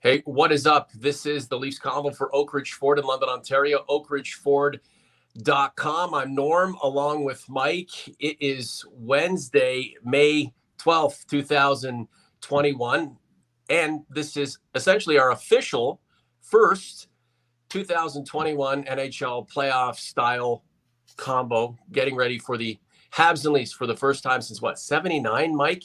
Hey, what is up? This is the Leafs Convo for Oak Ridge Ford in London, Ontario. OakRidgeFord.com. I'm Norm along with Mike. It is Wednesday, May 12th, 2021. And this is essentially our official first 2021 NHL playoff style combo, getting ready for the Habs and Leafs for the first time since what, 79, Mike?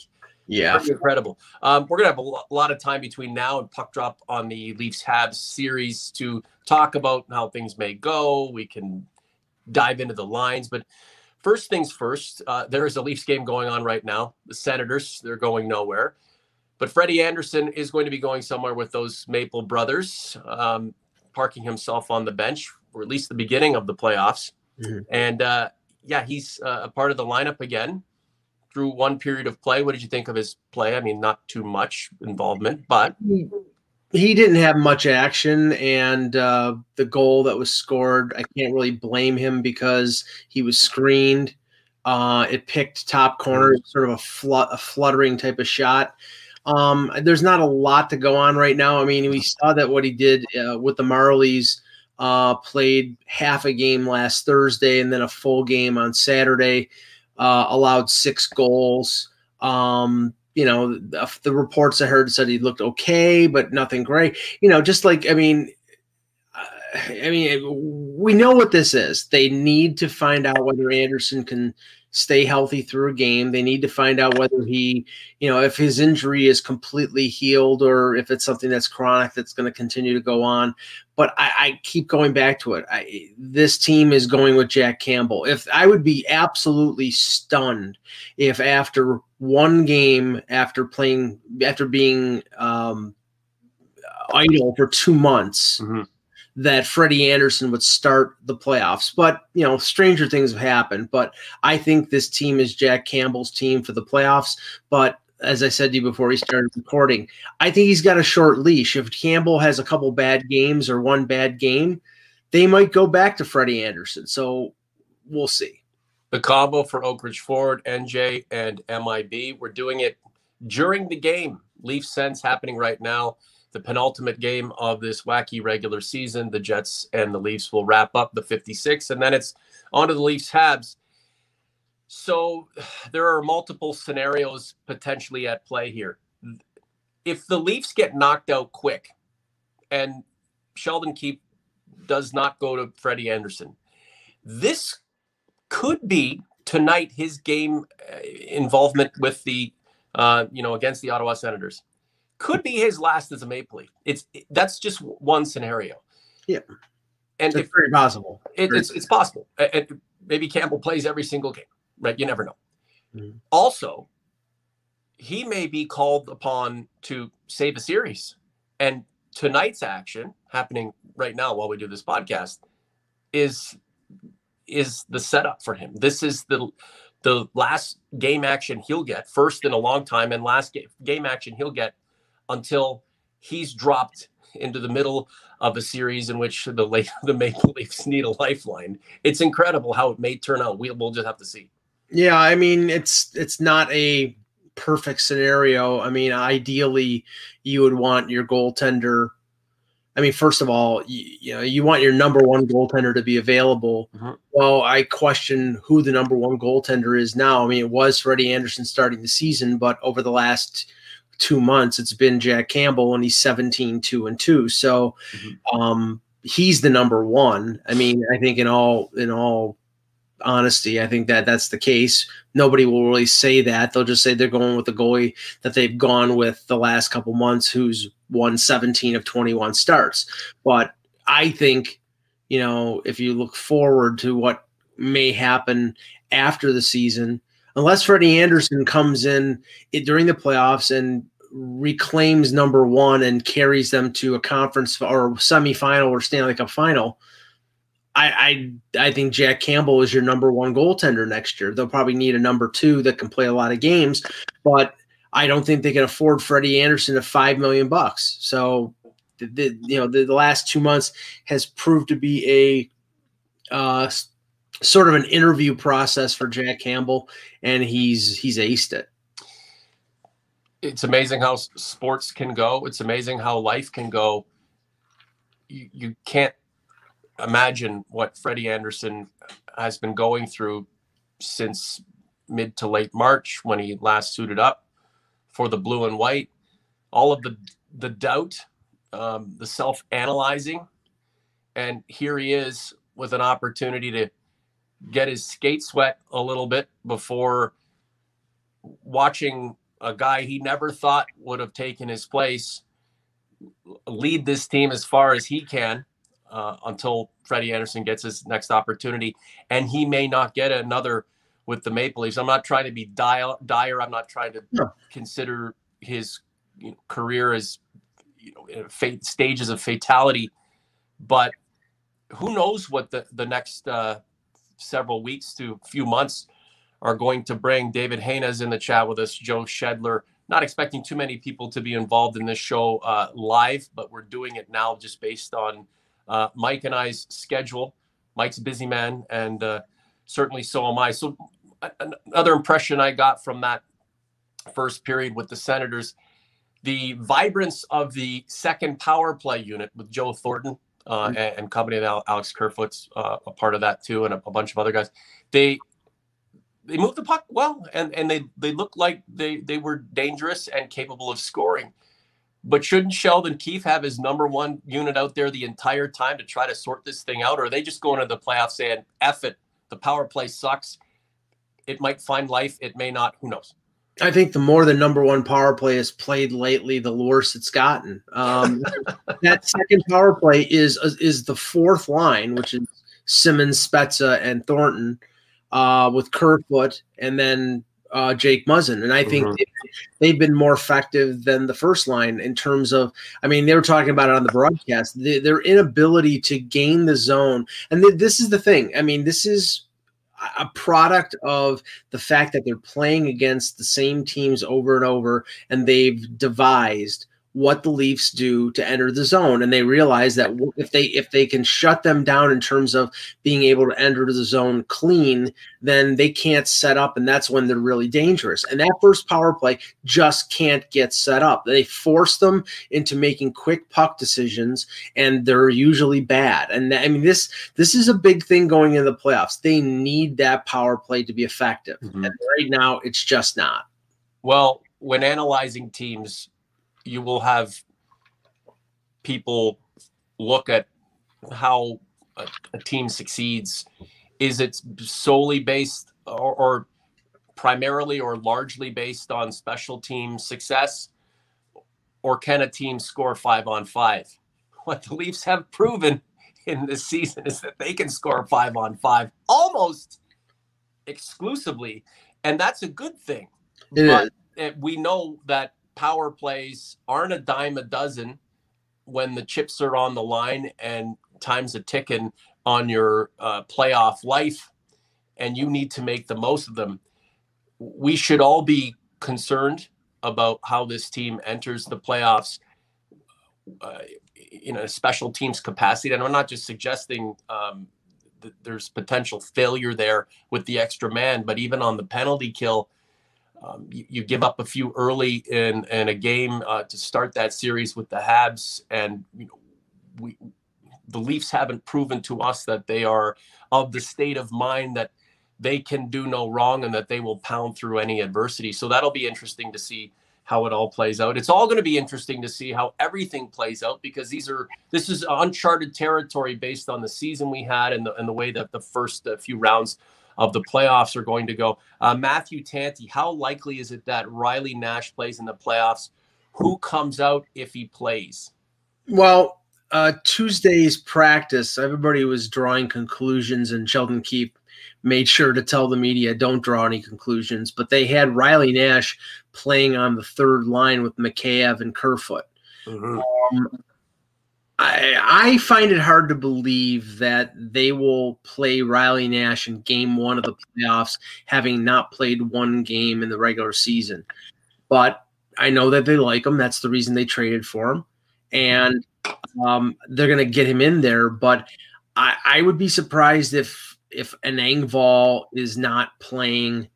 Yeah, Pretty incredible. Um, we're gonna have a lot of time between now and puck drop on the Leafs Habs series to talk about how things may go. We can dive into the lines, but first things first. Uh, there is a Leafs game going on right now. The Senators they're going nowhere, but Freddie Andersen is going to be going somewhere with those Maple brothers, um, parking himself on the bench or at least the beginning of the playoffs. Mhm. And uh, yeah, he's uh, a part of the lineup again through one period of play. What did you think of his play? I mean, not too much involvement, but he, didn't have much action, and uh, the goal that was scored, I can't really blame him because he was screened. Uh, it picked top corner, sort of a, flut, a fluttering type of shot. Um, there's not a lot to go on right now. I mean, we saw that what he did uh, with the Marlies uh, played half a game last Thursday and then a full game on Saturday. Uh, allowed six goals. Um, you know, the, the reports I heard said he looked okay, but nothing great. You know, just like I mean, uh, I mean, we know what this is. They need to find out whether Andersen can stay healthy through a game. They need to find out whether he, you know, if his injury is completely healed or if it's something that's chronic that's going to continue to go on. But I, I keep going back to it. I, this team is going with Jack Campbell. If I would be absolutely stunned if after one game, after playing, after being um, idle for two months, Mhm. That Freddie Andersen would start the playoffs. But, you know, stranger things have happened. But I think this team is Jack Campbell's team for the playoffs. But as I said to you before he started recording, I think he's got a short leash. If Campbell has a couple bad games or one bad game, they might go back to Freddie Andersen. So we'll see. the Convo for Oak Ridge Ford, NJ, and MIB. We're doing it during the game. Leaf Sens happening right now. The penultimate game of this wacky regular season. The Jets and the Leafs will wrap up the 56, and then it's on to the Leafs Habs. So there are multiple scenarios potentially at play here. If the Leafs get knocked out quick and Sheldon Keefe does not go to Freddie Andersen, this could be tonight his game uh, involvement with the uh, you know against the Ottawa Senators could be his last as a Maple Leaf. It's that's just one scenario. Yeah. and It's very possible. it, it's it's possible, and maybe Campbell plays every single game, right? You never know. Mhm. Also, he may be called upon to save a series, and tonight's action happening right now while we do this podcast is is the setup for him. This is the the last game action he'll get, first in a long time, and last game, game action he'll get until he's dropped into the middle of a series in which the late, the Maple Leafs need a lifeline. It's incredible how it may turn out. We'll, we'll just have to see. Yeah, I mean it's it's not a perfect scenario. I mean, ideally, you would want your goaltender. I mean, first of all, you, you know, you want your number one goaltender to be available. Mhm. Well, I question who the number one goaltender is now. I mean, it was Freddie Andersen starting the season, but over the last two months, it's been Jack Campbell, and he's 17, 2 and 2. So Mhm. um, he's the number one. I mean, I think in all in all honesty, I think that that's the case. Nobody will really say that. They'll just say they're going with the goalie that they've gone with the last couple months, who's won 17 of 21 starts. But I think, you know, if you look forward to what may happen after the season, unless Freddie Andersen comes in it, during the playoffs and reclaims number one and carries them to a conference or semifinal or Stanley Cup final, I, I I think Jack Campbell is your number one goaltender next year. They'll probably need a number two that can play a lot of games, but I don't think they can afford Freddie Andersen at five million bucks. So, the, the you know the, the last two months has proved to be a uh, sort of an interview process for Jack Campbell, and he's he's aced it. it's amazing how sports can go. It's amazing how life can go. You, you can't imagine what Freddie Andersen has been going through since mid to late March when he last suited up for the blue and white. All of the the doubt, um, the self analyzing, and here he is with an opportunity to get his skate sweat a little bit before watching a guy he never thought would have taken his place lead this team as far as he can uh, until Freddie Andersen gets his next opportunity, and he may not get another with the Maple Leafs. I'm not trying to be dire. dire. I'm not trying to no. consider his you know, career as you know fate, stages of fatality, but who knows what the the next uh, several weeks to a few months are going to bring. David Haynes in the chat with us, Joe Shedler. Not expecting too many people to be involved in this show uh, live, but we're doing it now just based on uh, Mike and I's schedule. Mike's a busy man, and uh, certainly so am I. So, another impression I got from that first period with the Senators, the vibrance of the second power play unit with Joe Thornton uh, mm-hmm. and, and, company. Alex Kerfoot's uh, a part of that too, and a, a, bunch of other guys. They they moved the puck well, and and they they looked like they they were dangerous and capable of scoring. But shouldn't Sheldon Keefe have his number one unit out there the entire time to try to sort this thing out? Or are they just going to the playoffs saying, F it, the power play sucks. It might find life, it may not. Who knows? I think the more the number one power play is played lately, the worse it's gotten. Um, that second power play is is the fourth line, which is Simmonds, Spezza, and Thornton, uh, with Kerfoot, and then uh, Jake Muzzin, and I think mm-hmm. they've been more effective than the first line in terms of. I mean, they were talking about it on the broadcast. The, their inability to gain the zone, and th- this is the thing. I mean, this is a product of the fact that they're playing against the same teams over and over, and they've devised what the Leafs do to enter the zone, and they realize that if they if they can shut them down in terms of being able to enter the zone clean, then they can't set up, and that's when they're really dangerous. And that first power play just can't get set up. They force them into making quick puck decisions, and they're usually bad. And I mean this this is a big thing going into the playoffs. They need that power play to be effective, mm-hmm. and right now it's just not. Well, when analyzing teams you will have people look at how a, a team succeeds. Is it solely based or, or primarily or largely based on special team success? Or can a team score five on five? What the Leafs have proven in this season is that they can score five on five almost exclusively. And that's a good thing. It but is. we know that power plays aren't a dime a dozen when the chips are on the line and time's a ticking on your uh, playoff life and you need to make the most of them. We should all be concerned about how this team enters the playoffs uh, in a special teams capacity. And I'm not just suggesting um, that there's potential failure there with the extra man, but even on the penalty kill, um, you, you, give up a few early in, in a game uh, to start that series with the Habs, and you know, we the Leafs haven't proven to us that they are of the state of mind that they can do no wrong and that they will pound through any adversity. So that'll be interesting to see how it all plays out. It's all going to be interesting to see how everything plays out because these are this is uncharted territory based on the season we had and the and the way that the first uh, few rounds of the playoffs are going to go. Uh, Matthew Tanti, how likely is it that Riley Nash plays in the playoffs? Who comes out if he plays? Well, uh, Tuesday's practice, everybody was drawing conclusions, and Sheldon Keefe made sure to tell the media don't draw any conclusions. But they had Riley Nash playing on the third line with Mikheyev and Kerfoot. Mm-hmm. Um, I, I find it hard to believe that they will play Riley Nash in game one of the playoffs, having not played one game in the regular season. But I know that they like him. That's the reason they traded for him. And um, they're going to get him in there. But I, I would be surprised if if an Engvall is not playing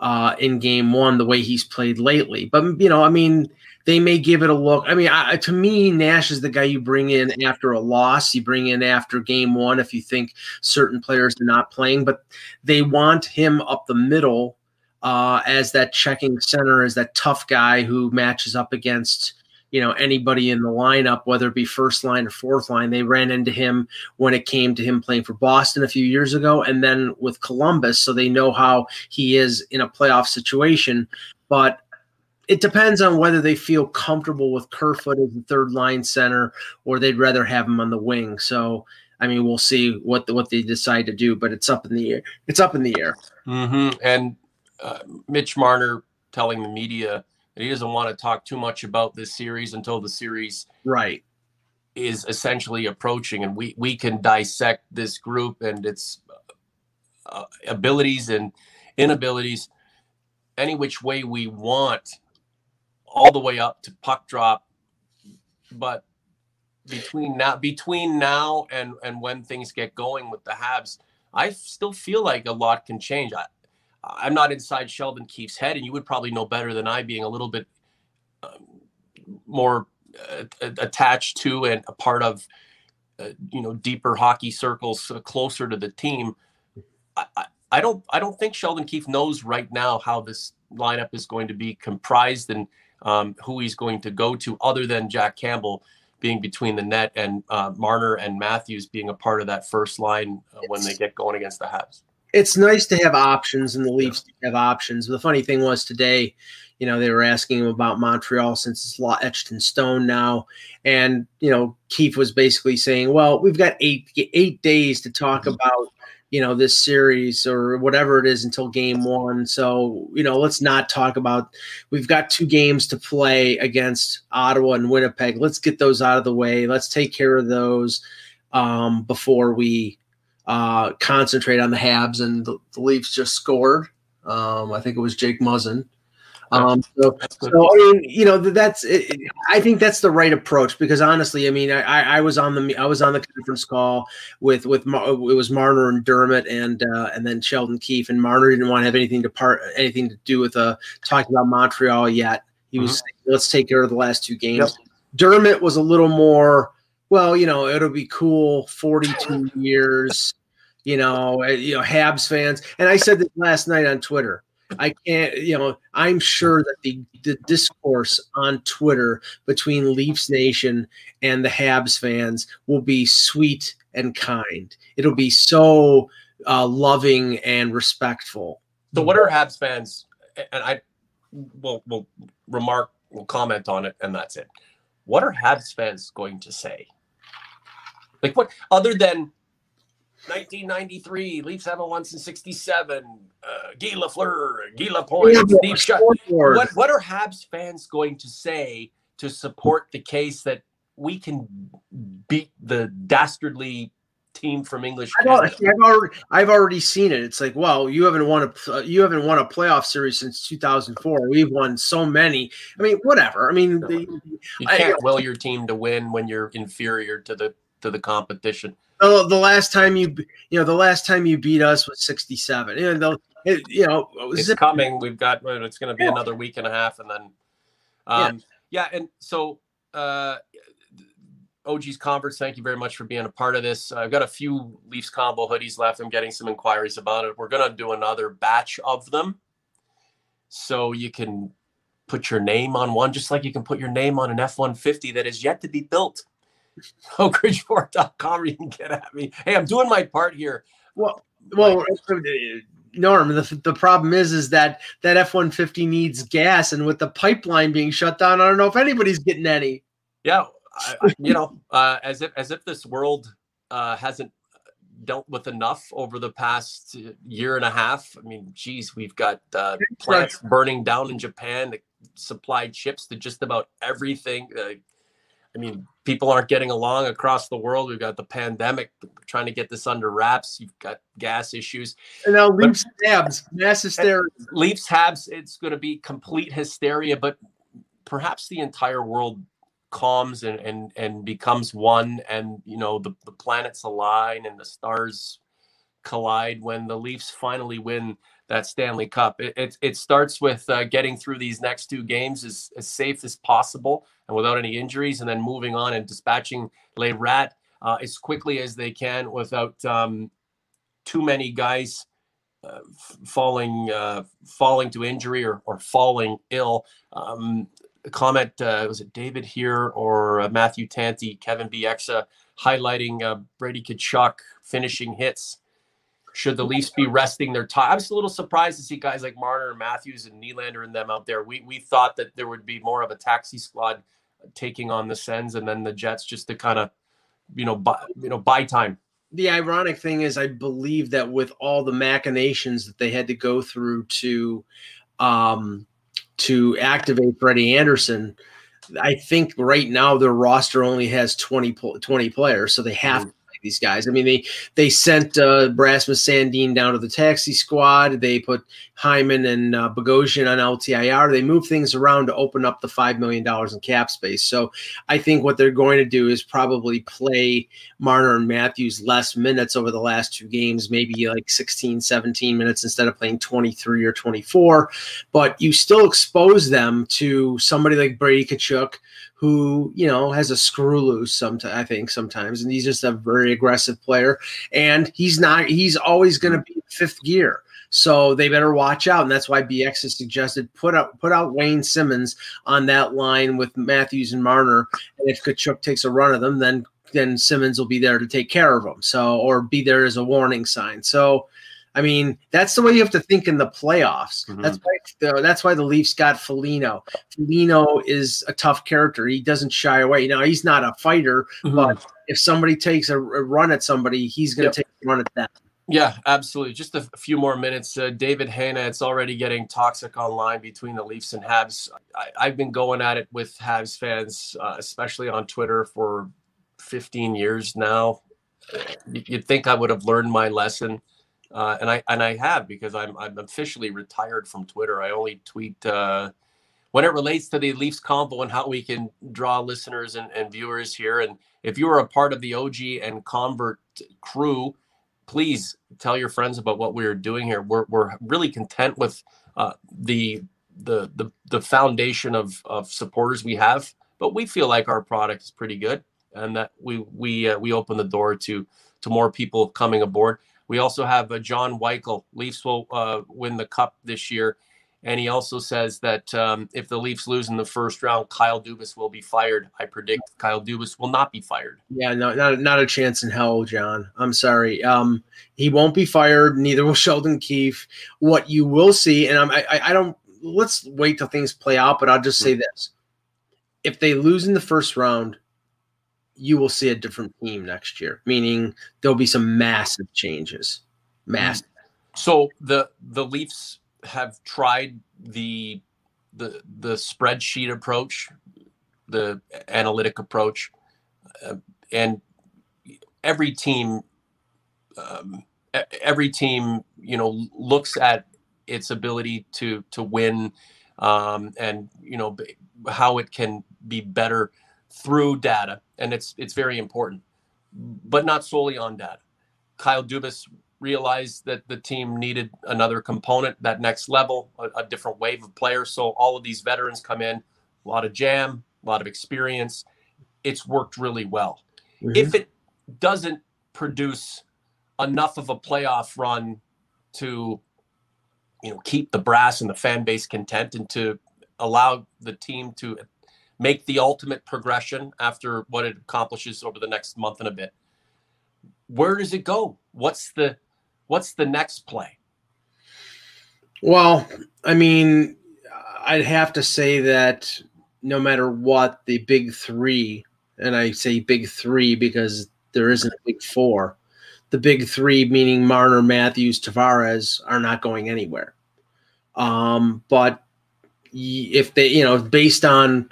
uh, in game one the way he's played lately. But you know, I mean, they may give it a look. I mean, I, to me, Nash is the guy you bring in after a loss. You bring in after game one if you think certain players are not playing, but they want him up the middle uh, as that checking center, as that tough guy who matches up against you know anybody in the lineup, whether it be first line or fourth line. They ran into him when it came to him playing for Boston a few years ago, and then with Columbus, so they know how he is in a playoff situation. But it depends on whether they feel comfortable with Kerfoot as the third line center or they'd rather have him on the wing. So I mean, we'll see what the, what they decide to do, but it's up in the air. It's up in the air. Mm-hmm. And uh, Mitch Marner telling the media that he doesn't want to talk too much about this series until the series right is essentially approaching, and we we can dissect this group and its uh, abilities and inabilities any which way we want, all the way up to puck drop. But between now between now and and when things get going with the Habs, I still feel like a lot can change. I, I'm not inside Sheldon Keefe's head, and you would probably know better than I, being a little bit um, more uh, attached to and a part of, uh, you know, deeper hockey circles uh, closer to the team. I, I, I, don't, I don't think Sheldon Keefe knows right now how this lineup is going to be comprised and um, who he's going to go to, other than Jack Campbell being between the net and uh, Marner and Matthews being a part of that first line uh, when they get going against the Habs it's nice to have options, and the Leafs yeah. have options. The funny thing was today, you know, they were asking him about Montreal since it's law etched in stone now, and you know, Keefe was basically saying, "Well, we've got eight eight days to talk mm-hmm. about." You know, this series or whatever it is until game one. So, you know, let's not talk about. We've got two games to play against Ottawa and Winnipeg. Let's get those out of the way. Let's take care of those um, before we uh, concentrate on the Habs, and the, the Leafs just scored. Um, I think it was Jake Muzzin. Um, so, so, I mean, you know, that's it, I think that's the right approach because honestly, I mean, I, I was on the I was on the conference call with with it was Marner and Dermott and uh, and then Sheldon Keefe and Marner didn't want to have anything to part anything to do with uh talking about Montreal yet. He was mm-hmm. saying, let's take care of the last two games. Yep. Dermott was a little more well, you know, it'll be cool. Forty-two years you know, eh, you know, Habs fans. And I said this last night on Twitter. I can't, you know, I'm sure that the, the discourse on Twitter between Leafs Nation and the Habs fans will be sweet and kind. It'll be so uh, loving and respectful. So, what are Habs fans? And I will will remark, will comment on it, and that's it. What are Habs fans going to say? Like, what other than 1993, Leafs haven't won since 67. Uh, Guy Lafleur, Guy Lapointe, Steve Shutt. What, what are Habs fans going to say to support the case that we can beat the dastardly team from English I've already, I've already, I've already seen it. It's like, well, you haven't won a you haven't won a playoff series since 2004. We've won so many. I mean, whatever. I mean, no, the, you can't I, will your team to win when you're inferior to the to the competition. Oh, the last time you you know the last time you beat us was 67. You know, it, you know it's coming. We've got it's going to be yeah. another week and a half, and then um, yeah. yeah, and so uh, OG's Converts, thank you very much for being a part of this. I've got a few Leafs Convo hoodies left. I'm getting some inquiries about it. We're going to do another batch of them, so you can put your name on one, just like you can put your name on an F-150 that is yet to be built. oakridgeford.com you can get at me. Hey, I'm doing my part here. Well, well, Norm, the, the problem is is that that F-150 needs gas, and with the pipeline being shut down, I don't know if anybody's getting any. Yeah, I, you know, uh, as if as if this world uh, hasn't dealt with enough over the past year and a half. I mean, geez, we've got uh, plants burning down in Japan that supply chips to just about everything. I mean, people aren't getting along across the world. We've got the pandemic trying to get this under wraps. You've got gas issues. And now Leafs Habs, mass hysteria. Leafs Habs, it's going to be complete hysteria, but perhaps the entire world calms and and and becomes one and you know the, the planets align and the stars collide when the Leafs finally win that Stanley Cup. It it, it starts with uh, getting through these next two games as, as safe as possible and without any injuries, and then moving on and dispatching Les Rat uh, as quickly as they can without um, too many guys uh, falling uh, falling to injury or, or falling ill. Um, comment uh, was it David here or uh, Matthew Tanti, Kevin Bieksa highlighting Brady Tkachuk finishing hits. Should the Leafs be resting their time? I was a little surprised to see guys like Marner and Matthews and Nylander and them out there. We we thought that there would be more of a taxi squad taking on the Sens and then the Jets just to kind of you know buy you know buy time. The ironic thing is, I believe that with all the machinations that they had to go through to um, to activate Freddie Andersen, I think right now their roster only has 20, 20 players, so they have mm-hmm these guys. I mean, they they sent uh, Rasmus Sandin down to the taxi squad. They put Hyman and uh, Bogosian on LTIR. They move things around to open up the five million dollars in cap space. So I think what they're going to do is probably play Marner and Matthews less minutes over the last two games, maybe like 16, 17 minutes instead of playing 23 or 24. But you still expose them to somebody like Brady Tkachuk who you know has a screw loose sometimes i think sometimes and he's just a very aggressive player and he's not he's always going to be fifth gear. So they better watch out and that's why Bieksa has suggested put out put out wayne simmonds on that line with matthews and marner and if Tkachuk takes a run of them then then simmonds will be there to take care of them so or be there as a warning sign. So I mean, that's the way you have to think in the playoffs. Mm-hmm. That's why the, that's why the Leafs got Foligno. Foligno is a tough character. He doesn't shy away. Now he's not a fighter, mm-hmm. but if somebody takes a, a, run at somebody, he's going to yep. take a run at them. Yeah, absolutely. Just a, few more minutes. Uh, David Hanna, it's already getting toxic online between the Leafs and Habs. I, have been going at it with Habs fans, uh, especially on Twitter, for 15 years now. You'd think I would have learned my lesson uh, and I and I have because I'm I'm officially retired from Twitter. I only tweet uh, when it relates to the Leafs Convo and how we can draw listeners and, and viewers here. And if you are a part of the OG and convert crew, please tell your friends about what we are doing here. We're we're really content with uh, the the the the foundation of of supporters we have, but we feel like our product is pretty good and that we we uh, we open the door to to more people coming aboard. We also have uh, John Weichel. Leafs will uh, win the cup this year. And he also says that um, if the Leafs lose in the first round, Kyle Dubas will be fired. I predict Kyle Dubas will not be fired. Yeah, no, not, not a chance in hell, John. I'm sorry. Um, he won't be fired. Neither will Sheldon Keefe. What you will see, and I'm, I, I don't. Let's wait till things play out. But I'll just say hmm. this: if they lose in the first round, you will see a different team next year, meaning there'll be some massive changes. Massive. So the the Leafs have tried the the the spreadsheet approach, the analytic approach, uh, and every team, um, every team, you know, looks at its ability to to win, um, and you know how it can be better through data, and it's it's very important, but not solely on data. Kyle Dubas realized that the team needed another component, that next level, a, a different wave of players. So all of these veterans come in, a lot of jam, a lot of experience. It's worked really well. Mm-hmm. If it doesn't produce enough of a playoff run to you know keep the brass and the fan base content and to allow the team to make the ultimate progression after what it accomplishes over the next month and a bit. Where does it go? What's the what's the next play? Well i mean i'd have to say that no matter what the big three and i say big three because there isn't a big four the big three meaning marner matthews tavares are not going anywhere. Um, but if they you know based on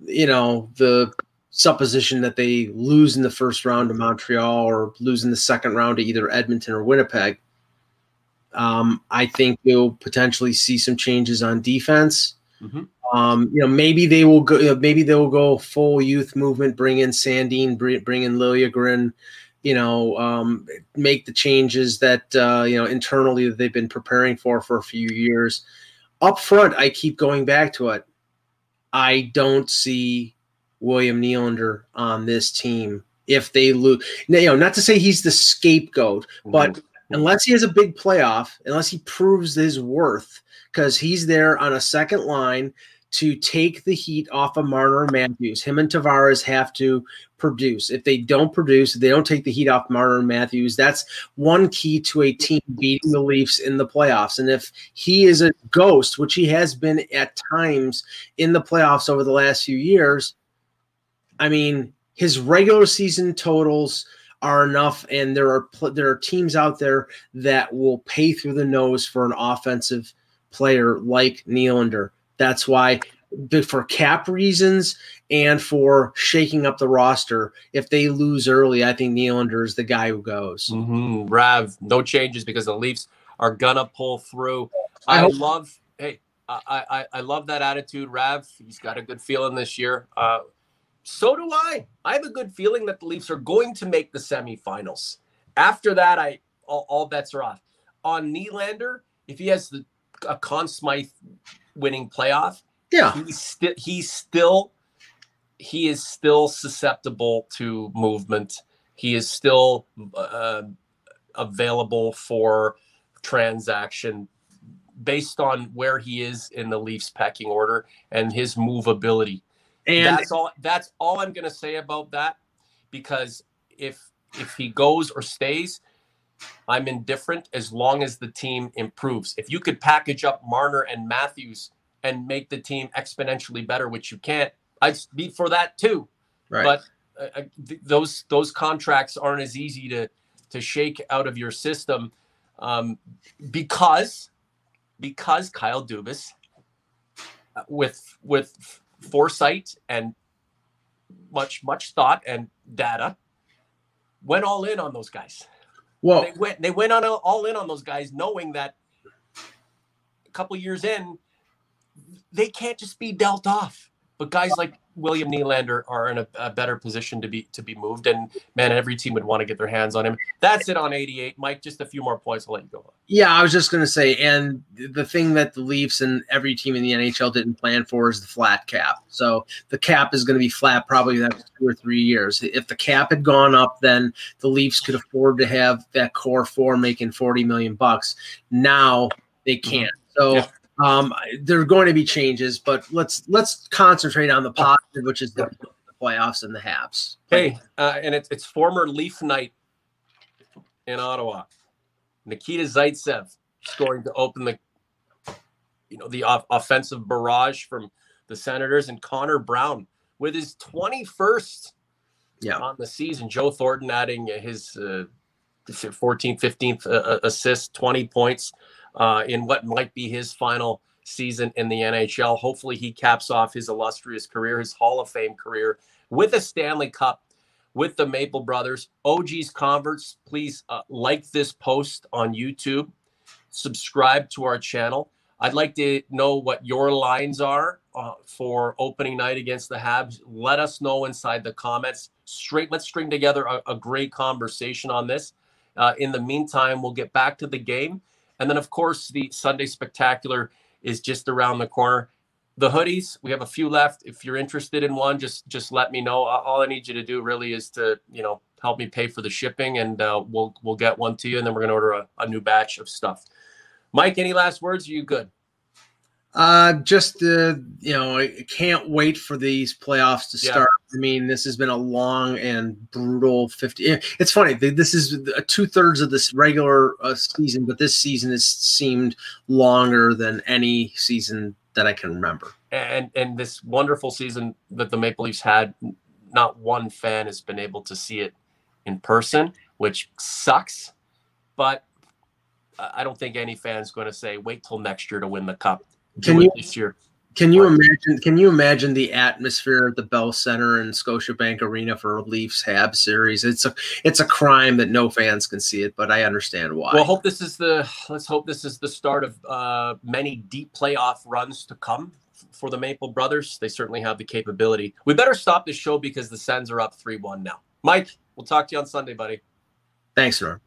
you know, the supposition that they lose in the first round to Montreal or lose in the second round to either Edmonton or Winnipeg, um, I think you'll potentially see some changes on defense. Mm-hmm. Um, you know, maybe they will go. Maybe they will go full youth movement, bring in Sandin. bring, bring in Liljegren, you know, um, make the changes that uh, you know internally that they've been preparing for for a few years. Up front, I keep going back to it. I don't see William Nylander on this team if they lose. You know, not to say he's the scapegoat, but mm-hmm. unless he has a big playoff, unless he proves his worth, because he's there on a second line to take the heat off of Marner Matthews. Him and Tavares have to produce. If they don't produce, if they don't take the heat off Marner Matthews, that's one key to a team beating the Leafs in the playoffs. And if he is a ghost, which he has been at times in the playoffs over the last few years, I mean, his regular season totals are enough, and there are there are teams out there that will pay through the nose for an offensive player like Nylander. That's why for cap reasons and for shaking up the roster. If they lose early, I think Nylander is the guy who goes. Mm-hmm. Rav, no changes because the Leafs are gonna pull through. I, I love, hey, I, I I love that attitude, Rav. He's got a good feeling this year. Uh, so do I. I have a good feeling that the Leafs are going to make the semifinals. After that, I all, all bets are off. On Nylander, if he has the, a Conn Smythe winning playoff, yeah, he's still he's still he is still susceptible to movement. He is still uh, available for transaction based on where he is in the Leafs pecking order and his movability. And that's all that's all I'm going to say about that because if if he goes or stays, I'm indifferent as long as the team improves. If you could package up Marner and Matthews and make the team exponentially better, which you can't, I'd be for that too. Right. But uh, uh, th- those those contracts aren't as easy to to shake out of your system um, because because Kyle Dubas uh, with with foresight and much much thought and data went all in on those guys. Well, they went they went on all in on those guys, knowing that a couple years in, they can't just be dealt off. But guys like William Nylander are in a, a, better position to be to be moved, and man, every team would want to get their hands on him. That's it on 88. Mike, just a few more points. I'll let you go. Yeah, I was just going to say, and the thing that the Leafs and every team in the NHL didn't plan for is the flat cap. So the cap is going to be flat probably the next two or three years. If the cap had gone up, then the Leafs could afford to have that core four making 40 million bucks. Now they mm-hmm. can't. So. Yeah um, there are going to be changes, but let's let's concentrate on the positive, which is the, the playoffs and the Habs. Hey, uh, and it's it's former Leaf night in Ottawa. Nikita Zaitsev scoring to open the you know the off- offensive barrage from the Senators, and Connor Brown with his 21st yeah. on the season. Joe Thornton adding his uh, 14th, 15th uh, uh, assist, 20 points uh, in what might be his final season in the NHL. Hopefully, he caps off his illustrious career, his Hall of Fame career, with a Stanley Cup with the Maple Brothers. OG's converts, please uh, like this post on YouTube, subscribe to our channel. I'd like to know what your lines are uh, for opening night against the Habs. Let us know inside the comments. Straight, let's string together a, a great conversation on this. Uh, in the meantime, we'll get back to the game and then, of course, the Sunday Spectacular is just around the corner. The hoodies, we have a few left. If you're interested in one, just just let me know. All I need you to do really is to you know help me pay for the shipping, and uh, we'll we'll get one to you, and then we're gonna order a, a new batch of stuff. Mike, any last words? Are you good? Uh, just uh, you know, I can't wait for these playoffs to yeah. start. I mean, this has been a long and brutal fifty. It's funny. This is two thirds of this regular uh, season, but this season has seemed longer than any season that I can remember. And and this wonderful season that the Maple Leafs had, not one fan has been able to see it in person, which sucks. But I don't think any fan's going to say, "Wait till next year to win the cup." can you this year. Can you imagine? Can you imagine the atmosphere at the Bell Center and Scotiabank Arena for a Leafs Habs series? It's a it's a crime that no fans can see it, but I understand why. Well, hope this is the let's hope this is the start of uh, many deep playoff runs to come for the Maple Brothers. They certainly have the capability. We better stop this show because the Sens are up three one now. Mike, we'll talk to you on Sunday, buddy. Thanks, Norm.